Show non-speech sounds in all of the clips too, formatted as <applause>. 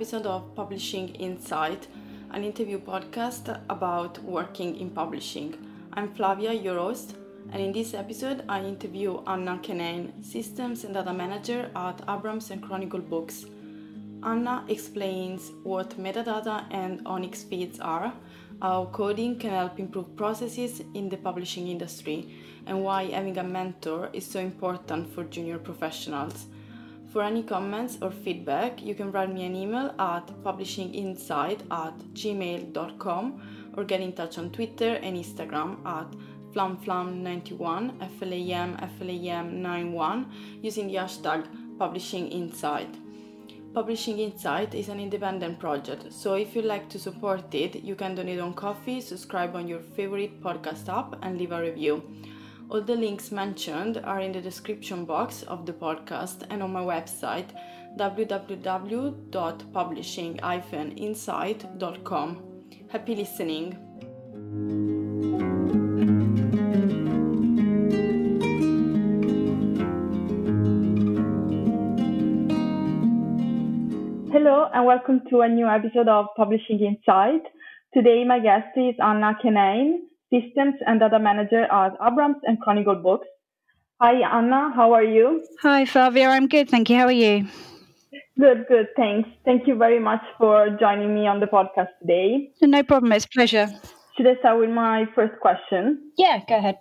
episode of Publishing Insight, an interview podcast about working in publishing. I'm Flavia, your host, and in this episode, I interview Anna Kenane, Systems and Data Manager at Abrams and Chronicle Books. Anna explains what metadata and ONIX feeds are, how coding can help improve processes in the publishing industry, and why having a mentor is so important for junior professionals. For any comments or feedback, you can write me an email at publishinginsight at gmail.com or get in touch on Twitter and Instagram at flamflam91, FLAM, FLAM91 using the hashtag publishinginsight. Publishing Insight is an independent project, so if you'd like to support it, you can donate on Ko-fi, subscribe on your favorite podcast app, and leave a review. All the links mentioned are in the description box of the podcast and on my website www.publishing-insight.com. Happy listening! Hello and welcome to a new episode of Publishing Insight. Today my guest is Anna Kenane, Systems and Data Manager at Abrams and Chronicle Books. Hi, Anna. How are you? Hi, Flavia. I'm good. Thank you. How are you? Good, good. Thanks. Thank you very much for joining me on the podcast today. No problem. It's a pleasure. Should I start with my first question? Yeah, go ahead.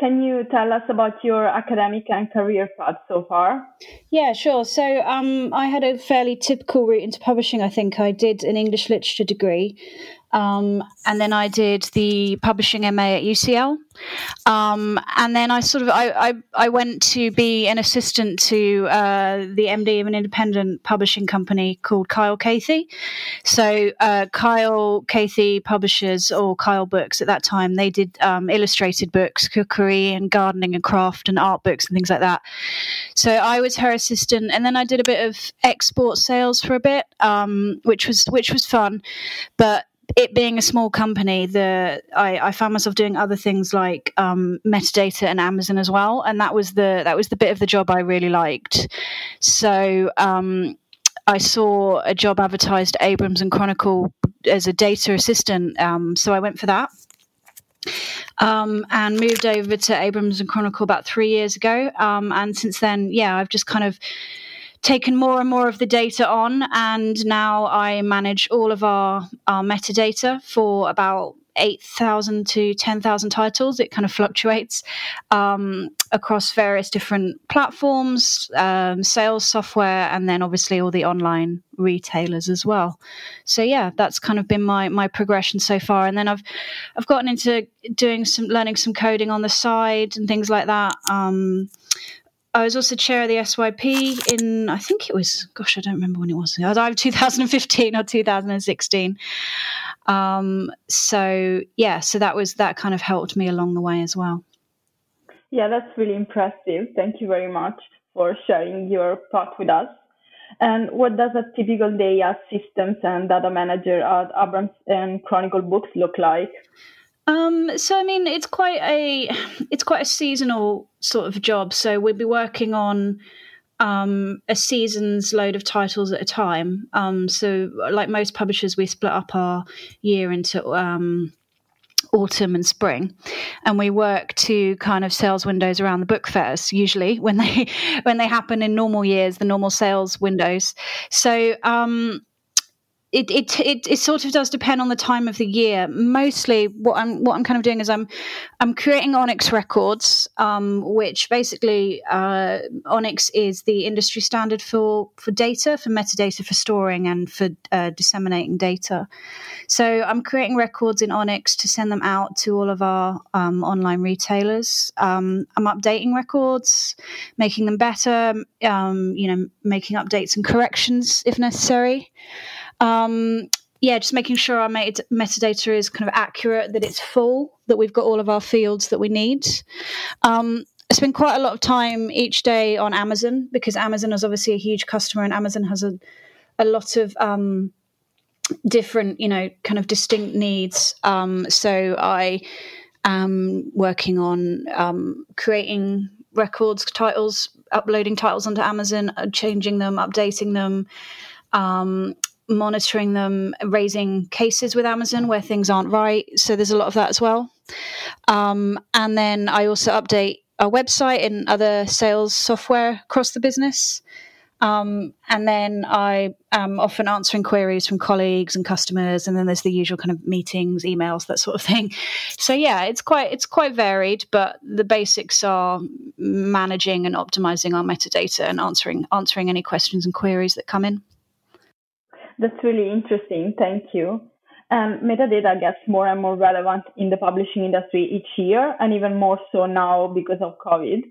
Can you tell us about your academic and career path so far? Yeah, sure. So um, I had a fairly typical route into publishing. I think I did an English literature degree, um, and then I did the publishing MA at UCL. Um, and then I sort of I, I, I, went to be an assistant to uh, the MD of an independent publishing company called Kyle Cathie. So uh, Kyle Cathie Publishers or Kyle Books at that time they did um, illustrated books, cookery and gardening and craft and art books and things like that. So I was her assistant, and then I did a bit of export sales for a bit, um, which was which was fun, but it being a small company, the I, I found myself doing other things like um, metadata and Amazon as well, and that was the that was the bit of the job I really liked. So um, I saw a job advertised Abrams and Chronicle as a data assistant, um, so I went for that. Um, and moved over to Abrams and Chronicle about three years ago. Um, and since then, yeah, I've just kind of taken more and more of the data on, and now I manage all of our, our metadata for about 8,000 to 10,000 titles. It kind of fluctuates um, across various different platforms, um, sales software, and then obviously all the online retailers as well. So yeah, that's kind of been my my progression so far. And then I've I've gotten into doing some learning some coding on the side and things like that. Um, I was also chair of the SYP in, I think it was, gosh, I don't remember when it was. It was either 2015 or 2016. Um, so yeah, so that was that kind of helped me along the way as well. Yeah, that's really impressive. Thank you very much for sharing your part with us. And what does a typical day as systems and data manager at Abrams and Chronicle Books look like? Um, so I mean, it's quite a it's quite a seasonal sort of job. So we'll be working on um, a season's load of titles at a time. Um, so like most publishers, we split up our year into um, autumn and spring and we work to kind of sales windows around the book fairs usually when they <laughs> when they happen in normal years the normal sales windows so um it, it, it it sort of does depend on the time of the year. Mostly, what I'm what I'm kind of doing is I'm I'm creating ONIX records, um, which basically uh, ONIX is the industry standard for for data, for metadata, for storing and for uh, disseminating data. So I'm creating records in ONIX to send them out to all of our um, online retailers. Um, I'm updating records, making them better. Um, you know, making updates and corrections if necessary. Um, yeah, just making sure our met- metadata is kind of accurate, that it's full, that we've got all of our fields that we need. Um, I spend quite a lot of time each day on Amazon because Amazon is obviously a huge customer, and Amazon has a a lot of um, different, you know, kind of distinct needs. Um, so I am working on um, creating records, titles, uploading titles onto Amazon, uh, changing them, updating them, um, monitoring them, raising cases with Amazon where things aren't right. So there's a lot of that as well. Um, and then I also update our website and other sales software across the business. Um, and then I am often answering queries from colleagues and customers, and then there's the usual kind of meetings, emails, that sort of thing. <laughs> So yeah, it's quite it's quite varied, but the basics are managing and optimizing our metadata and answering answering any questions and queries that come in. That's really interesting. Thank you. Um, metadata gets more and more relevant in the publishing industry each year, and even more so now because of COVID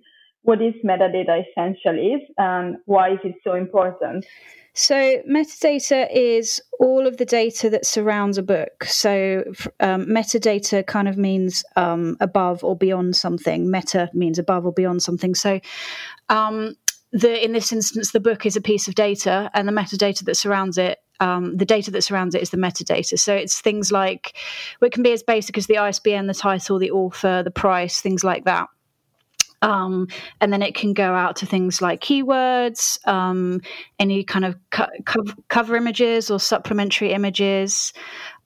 what is metadata essentially and why is it so important? So, metadata is all of the data that surrounds a book. So, um, metadata kind of means um, above or beyond something. Meta means above or beyond something. So, um, the in this instance, the book is a piece of data, and the metadata that surrounds it um, the data that surrounds it is the metadata. So it's things like, well, it can be as basic as the ISBN, the title, the author, the price, things like that. Um, and then it can go out to things like keywords, um, any kind of co- co- cover images or supplementary images,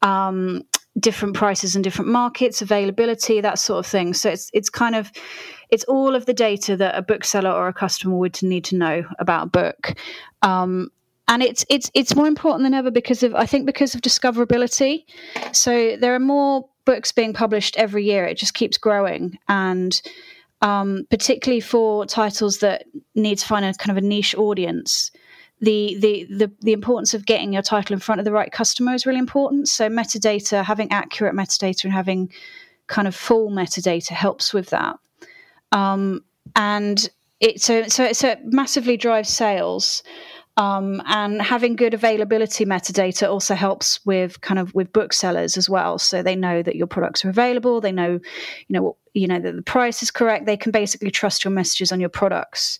um, different prices in different markets, availability, that sort of thing. So it's it's kind of it's all of the data that a bookseller or a customer would need to know about a book. Um, and it's it's it's more important than ever because of I think because of discoverability. So there are more books being published every year. It just keeps growing and um, particularly for titles that need to find a kind of a niche audience. The, the the the importance of getting your title in front of the right customer is really important. So metadata, having accurate metadata and having kind of full metadata helps with that. Um, and it so so so it massively drives sales. Um, and having good availability metadata also helps with kind of with booksellers as well. So they know that your products are available. They know you know you know that the price is correct. They can basically trust your messages on your products.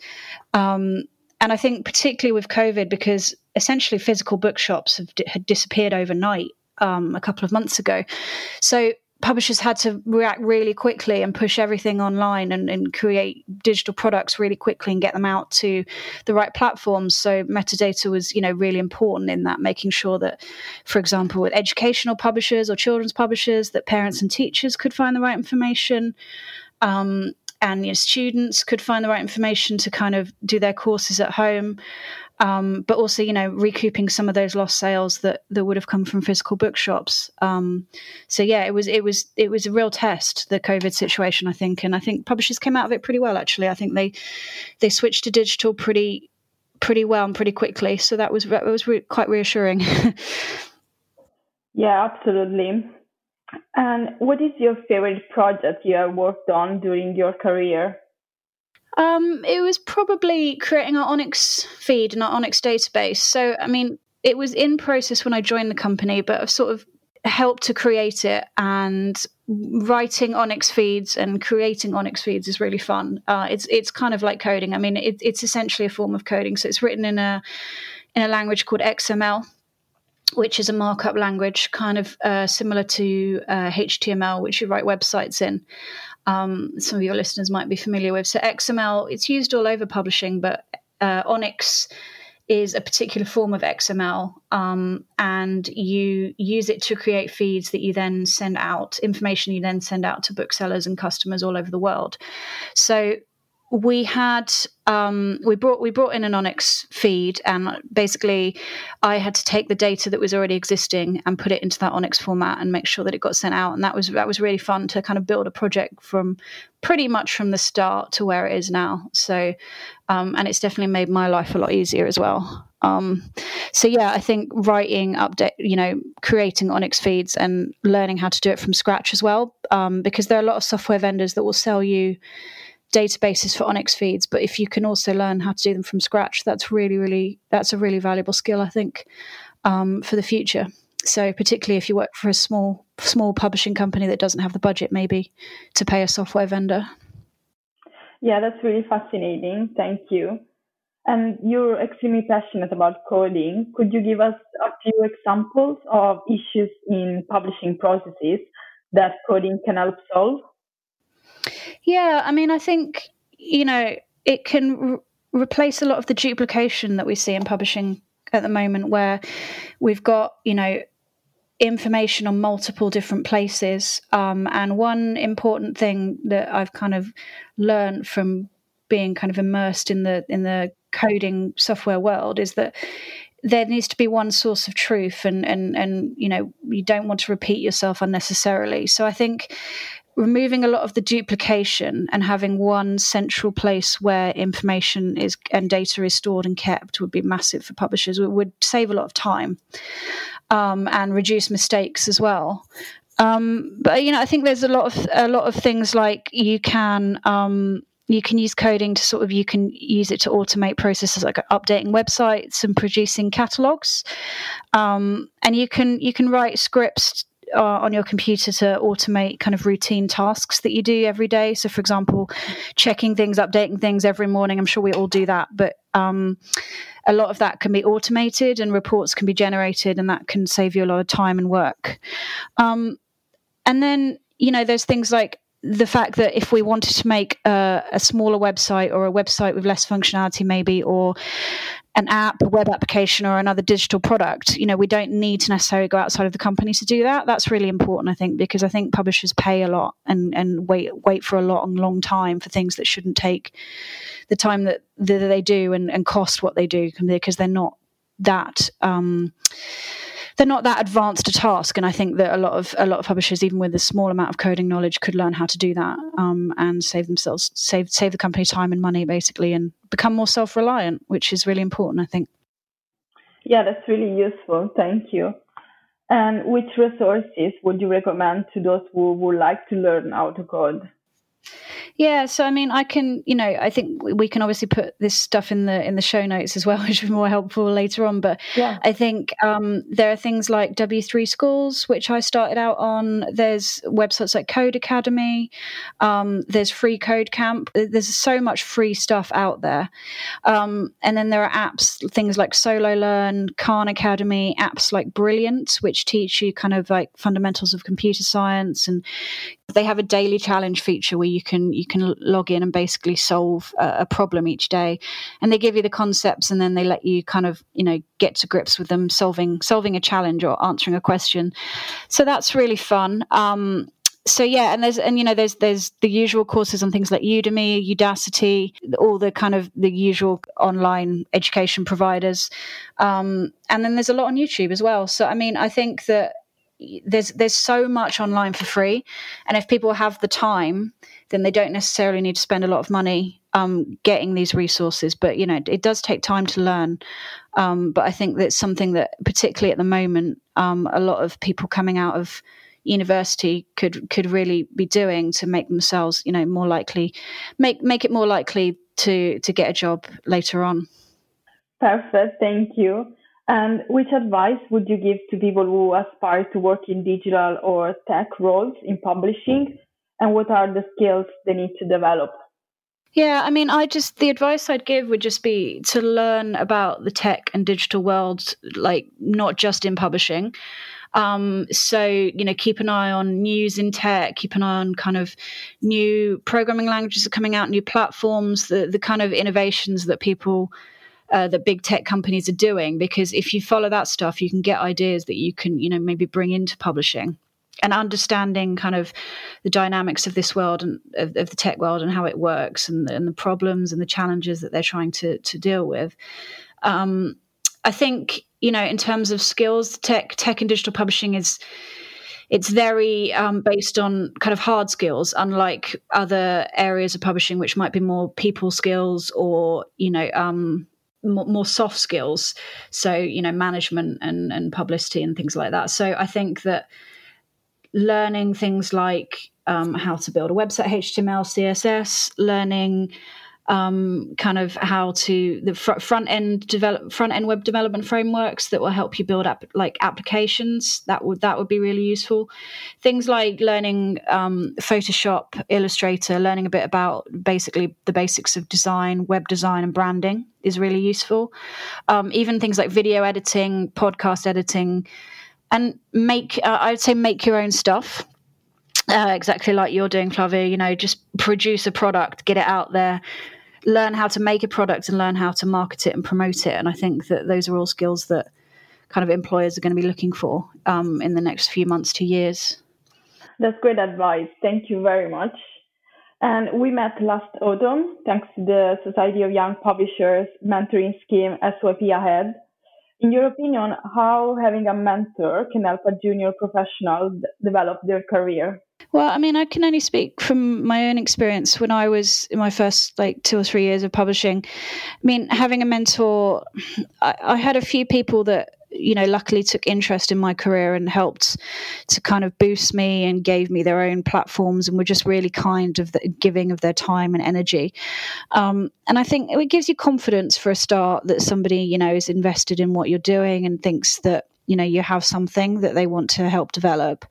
Um, and i think particularly with covid because essentially physical bookshops have had disappeared overnight um, a couple of months ago. So publishers had to react really quickly and push everything online and, and, create digital products really quickly and get them out to the right platforms. So metadata was, you know, really important in that, making sure that, for example, with educational publishers or children's publishers, that parents and teachers could find the right information. Um, and you know, students could find the right information to kind of do their courses at home um, but also you know recouping some of those lost sales that that would have come from physical bookshops. Um, so yeah, it was it was it was a real test the COVID situation, I think, and I think publishers came out of it pretty well. Actually, I think they they switched to digital pretty pretty well and pretty quickly. So that was that was re- quite reassuring. <laughs> yeah, absolutely. And what is your favorite project you have worked on during your career? Um, it was probably creating our ONIX feed and our ONIX database. So, I mean, it was in process when I joined the company, but I've sort of helped to create it and writing ONIX feeds and creating ONIX feeds is really fun. Uh, it's it's kind of like coding. I mean, it, it's essentially a form of coding. So it's written in a in a language called XML, which is a markup language, kind of uh, similar to uh, HTML, which you write websites in um, some of your listeners might be familiar with. So XML, it's used all over publishing, but uh, ONIX is a particular form of XML, um, and you use it to create feeds that you then send out, information you then send out to booksellers and customers all over the world. So we had um, we brought we brought in an ONIX feed, and basically, I had to take the data that was already existing and put it into that ONIX format and make sure that it got sent out. And that was that was really fun to kind of build a project from pretty much from the start to where it is now. So, um, and it's definitely made my life a lot easier as well. Um, so yeah, I think writing update, you know, creating ONIX feeds and learning how to do it from scratch as well, um, because there are a lot of software vendors that will sell you databases for ONIX feeds, but if you can also learn how to do them from scratch, that's really, really that's a really valuable skill, I think, um, for the future. So particularly if you work for a small small publishing company that doesn't have the budget, maybe to pay a software vendor. Yeah, that's really fascinating. Thank you. And you're extremely passionate about coding. Could you give us a few examples of issues in publishing processes that coding can help solve? Yeah, I mean, I think you know, it can re- replace a lot of the duplication that we see in publishing at the moment, where we've got, you know, information on multiple different places. Um, and one important thing that I've kind of learned from being kind of immersed in the in the coding software world is that there needs to be one source of truth and and and you know you don't want to repeat yourself unnecessarily so i think removing a lot of the duplication and having one central place where information is and data is stored and kept would be massive for publishers. It would save a lot of time um, and reduce mistakes as well. Um, but you know i think there's a lot of a lot of things like you can um, you can use coding to sort of you can use it to automate processes like updating websites and producing catalogs. Um, and you can you can write scripts uh, on your computer to automate kind of routine tasks that you do every day. So for example checking things updating things every morning. I'm sure we all do that but um, a lot of that can be automated and reports can be generated and that can save you a lot of time and work. Um, and then you know there's things like the fact that if we wanted to make a, a, smaller website or a website with less functionality, maybe, or an app, a web application, or another digital product, you know, we don't need to necessarily go outside of the company to do that. That's really important, I think, because I think publishers pay a lot and and wait wait for a long, long time for things that shouldn't take the time that, that they do and, and cost what they do because they're not that. Um, they're not that advanced a task. And I think that a lot of a lot of publishers, even with a small amount of coding knowledge, could learn how to do that um, and save themselves save save the company time and money basically, and become more self reliant, which is really important. I think. Yeah, that's really useful. Thank you. And which resources would you recommend to those who would like to learn how to code? Yeah, so I mean, I can, you know, I think we can obviously put this stuff in the in the show notes as well, <laughs> which will be more helpful later on. But yeah. I think um, there are things like W3 Schools, which I started out on. There's websites like Codecademy. Um, there's Free Code Camp. There's so much free stuff out there. Um, and then there are apps, things like Solo Learn, Khan Academy, apps like Brilliant, which teach you kind of like fundamentals of computer science, and they have a daily challenge feature where you can you can log in and basically solve a, a, problem each day. And they give you the concepts and then they let you kind of you know get to grips with them solving solving a challenge or answering a question. So that's really fun. Um, so yeah and there's and you know there's there's the usual courses on things like udemy udacity all the kind of the usual online education providers. Um, and then there's a lot on youtube as well. So i mean i think that there's there's so much online for free and if people have the time then they don't necessarily need to spend a lot of money um, getting these resources. But you know, it does take time to learn. Um, but I think that's something that, particularly at the moment, um, a lot of people coming out of university could could really be doing to make themselves, you know, more likely make make it more likely to to get a job later on. Perfect, thank you. And which advice would you give to people who aspire to work in digital or tech roles in publishing and what are the skills they need to develop? Yeah, I mean, I just, the advice I'd give would just be to learn about the tech and digital world, like not just in publishing. Um, so, you know, keep an eye on news in tech, keep an eye on kind of new programming languages that are coming out, new platforms, the, the kind of innovations that people, uh, that big tech companies are doing. Because if you follow that stuff, you can get ideas that you can, you know, maybe bring into publishing and understanding kind of the dynamics of this world and of, of the tech world and how it works and, and, the problems and the challenges that they're trying to to deal with. Um, I think you know in terms of skills, tech tech and digital publishing is it's very um, based on kind of hard skills, unlike other areas of publishing, which might be more people skills or you know um, more, more, soft skills. So you know management and and publicity and things like that. So I think that learning things like um, how to build a website, HTML, CSS, learning um, kind of how to the fr- front end develop front end web development frameworks that will help you build up like applications. That would that would be really useful. Things like learning um, Photoshop, Illustrator, learning a bit about basically the basics of design, web design, and branding is really useful. Um, even things like video editing, podcast editing and make uh, i would say make your own stuff uh, exactly like you're doing, Flavia. You know, just produce a product, get it out there, learn how to make a product, and learn how to market it and promote it. And I think that those are all skills that kind of employers are going to be looking for um, in the next few months to years. That's great advice. Thank you very much. And we met last autumn thanks to the Society of Young Publishers mentoring scheme SYP Ahead. In your opinion, how having a mentor can help a junior professional develop their career? Well, I mean, I can only speak from my own experience when I was in my first like two or three years of publishing. I mean, having a mentor, I, I had a few people that you know, luckily took interest in my career and helped to kind of boost me and gave me their own platforms and were just really kind of the, giving of their time and energy. Um, and I think it gives you confidence for a start that somebody, you know, is invested in what you're doing and thinks that you know you have something that they want to help develop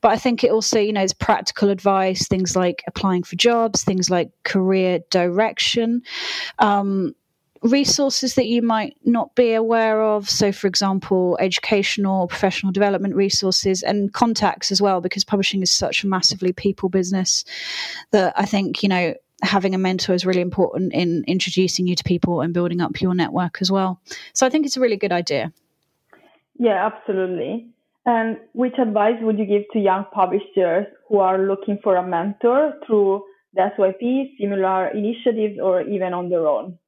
but i think it also you know it's practical advice things like applying for jobs things like career direction um, resources that you might not be aware of. So, for example, educational, professional development resources and contacts as well, because publishing is such a massively people business that I think, you know, having a mentor is really important in introducing you to people and building up your network as well. So, I think it's a really good idea. Yeah, absolutely. And which advice would you give to young publishers who are looking for a mentor through the SYP, similar initiatives, or even on their own?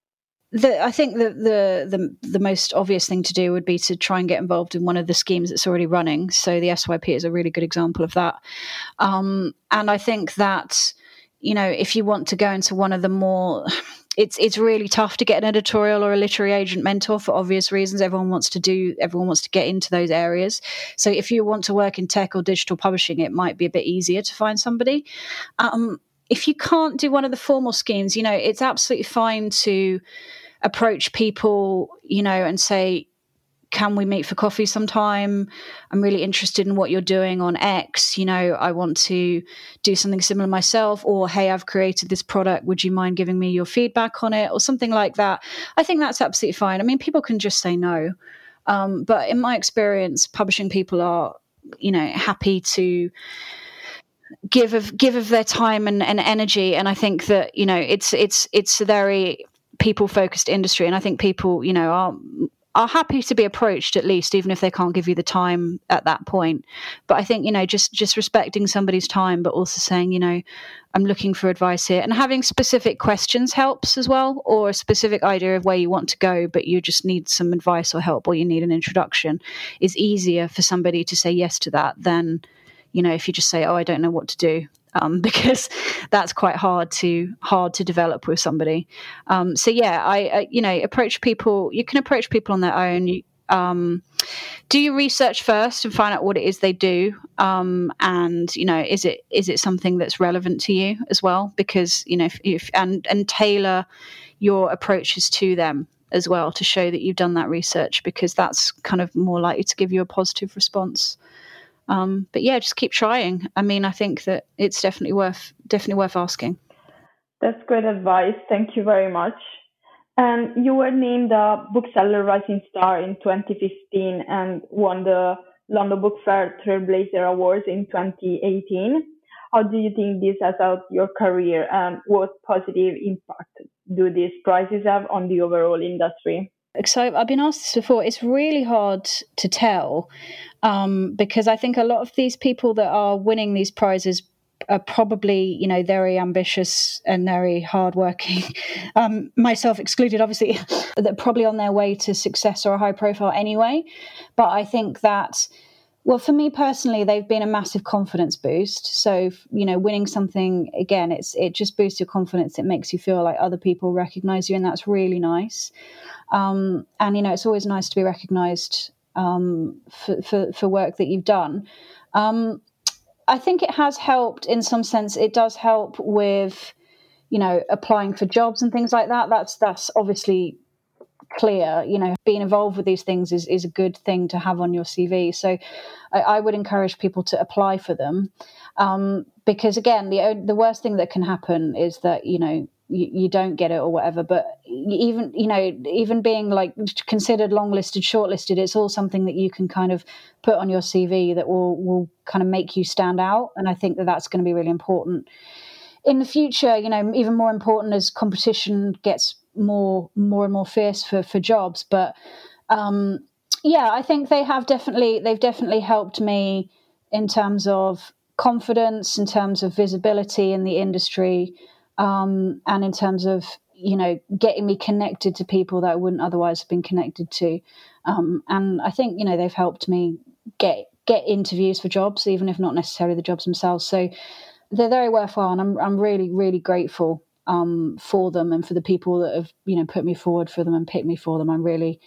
the, I think the, the, the the most obvious thing to do would be to try and get involved in one of the schemes that's already running. So the SYP is a really good example of that. Um, and I think that you know if you want to go into one of the more it's it's really tough to get an editorial or a literary agent mentor for obvious reasons. Everyone wants to do everyone wants to get into those areas. So if you want to work in tech or digital publishing, it might be a bit easier to find somebody. Um, if you can't do one of the formal schemes, you know it's absolutely fine to approach people, you know, and say, can we meet for coffee sometime? I'm really interested in what you're doing on X. You know, I want to do something similar myself, or hey, I've created this product. Would you mind giving me your feedback on it, or something like that? I think that's absolutely fine. I mean, people can just say no. Um, but in my experience, publishing people are, you know, happy to give of give of their time and, and energy. And I think that, you know, it's it's it's a very people focused industry and i think people you know are are happy to be approached at least even if they can't give you the time at that point. But i think you know just just respecting somebody's time but also saying you know i'm looking for advice here. And having specific questions helps as well or a specific idea of where you want to go but you just need some advice or help or you need an introduction is easier for somebody to say yes to that than you know if you just say oh i don't know what to do um, <laughs> because that's quite hard to hard to develop with somebody. Um, so yeah, I, I, you know approach people. You can approach people on their own. Um, do your research first and find out what it is they do, um, and you know is it is it something that's relevant to you as well? Because you know if, if and and tailor your approaches to them as well to show that you've done that research because that's kind of more likely to give you a positive response. Um, but yeah, just keep trying. I mean, I think that it's definitely worth definitely worth asking. That's great advice. Thank you very much. And you were named a Bookseller Rising Star in 2015 and won the London Book Fair Trailblazer Awards in 2018. How do you think this has helped your career and what positive impact do these prizes have on the overall industry? So I've been asked this before. It's really hard to tell um, because I think a lot of these people that are winning these prizes are probably you know very ambitious and very hardworking, <laughs> um, myself excluded, obviously. <laughs> that probably on their way to success or a high profile anyway. But I think that. Well, for me personally, they've been a massive confidence boost. So, you know, winning something again, it's it just boosts your confidence. It makes you feel like other people recognize you, and that's really nice. Um, and you know, it's always nice to be recognised um, for, for, for work that you've done. Um, I think it has helped in some sense. It does help with, you know, applying for jobs and things like that. That's that's obviously clear. You know, being involved with these things is is a good thing to have on your CV. So, I, I would encourage people to apply for them, um, because again, the the worst thing that can happen is that you know you, don't get it or whatever. But even you know even being like considered long listed, shortlisted, it's all something that you can kind of put on your CV that will will kind of make you stand out. And I think that that's going to be really important in the future. You know, even more important as competition gets more more and more fierce for for jobs. But um, yeah, I think they have definitely they've definitely helped me in terms of confidence, in terms of visibility in the industry, um, and in terms of you know getting me connected to people that I wouldn't otherwise have been connected to. Um, and I think you know they've helped me get get interviews for jobs, even if not necessarily the jobs themselves. So they're very worthwhile, and I'm I'm really really grateful um, for them and for the people that have you know put me forward for them and picked me for them. I'm really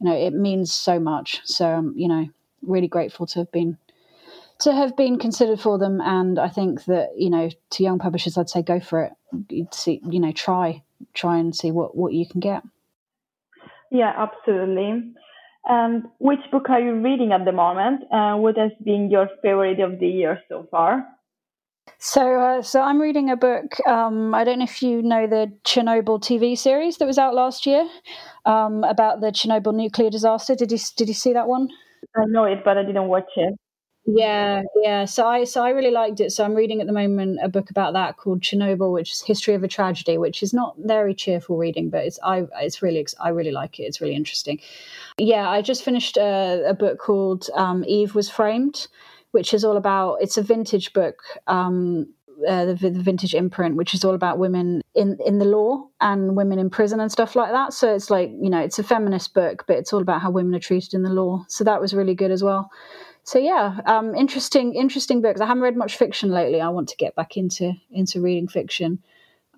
you know it means so much. So I'm you know really grateful to have been to have been considered for them. And I think that you know, to young publishers, I'd say go for it. you See, you know, try try and see what what you can get. Yeah, absolutely. And which book are you reading at the moment? And what has been your favorite of the year so far? So, uh, so I'm reading a book. Um, I don't know if you know the Chernobyl TV series that was out last year um, about the Chernobyl nuclear disaster. Did you did you see that one? I know it, but I didn't watch it. Yeah, yeah. So I so I really liked it. So I'm reading at the moment a book about that called Chernobyl, which is History of a Tragedy, which is not very cheerful reading, but it's I it's really I really like it. It's really interesting. Yeah, I just finished a, a book called um, Eve was framed, which is all about it's a vintage book. Um, uh, the, the, vintage imprint, which is all about women in in the law and women in prison and stuff like that. So it's like you know, it's a feminist book, but it's all about how women are treated in the law. So that was really good as well so yeah, um, interesting, interesting books. I haven't read much fiction lately. I want to get back into into reading fiction.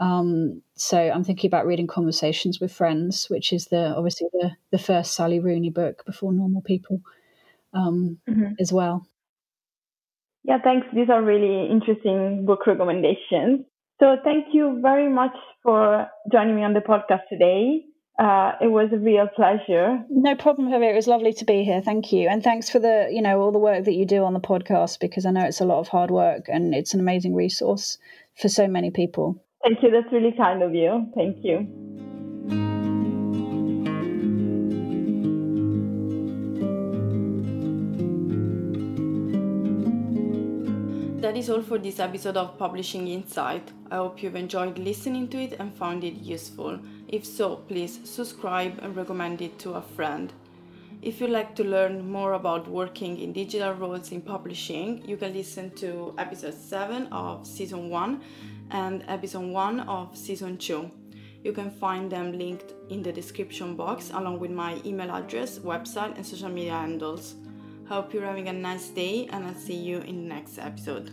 Um, so I'm thinking about reading Conversations with Friends, which is the obviously the the first Sally Rooney book before Normal People, um, mm-hmm. as well. Yeah, thanks. These are really interesting book recommendations. So thank you very much for joining me on the podcast today. Uh, it was a real pleasure. No problem, Flavia. It was lovely to be here. Thank you, and thanks for the you know all the work that you do on the podcast because I know it's a lot of hard work and it's an amazing resource for so many people. Thank you. That's really kind of you. Thank you. That is all for this episode of Publishing Insight. I hope you've enjoyed listening to it and found it useful. If so, please subscribe and recommend it to a friend. If you'd like to learn more about working in digital roles in publishing, you can listen to episode 7 of season 1 and episode 1 of season 2. You can find them linked in the description box along with my email address, website, and social media handles. Hope you're having a nice day, and I'll see you in the next episode.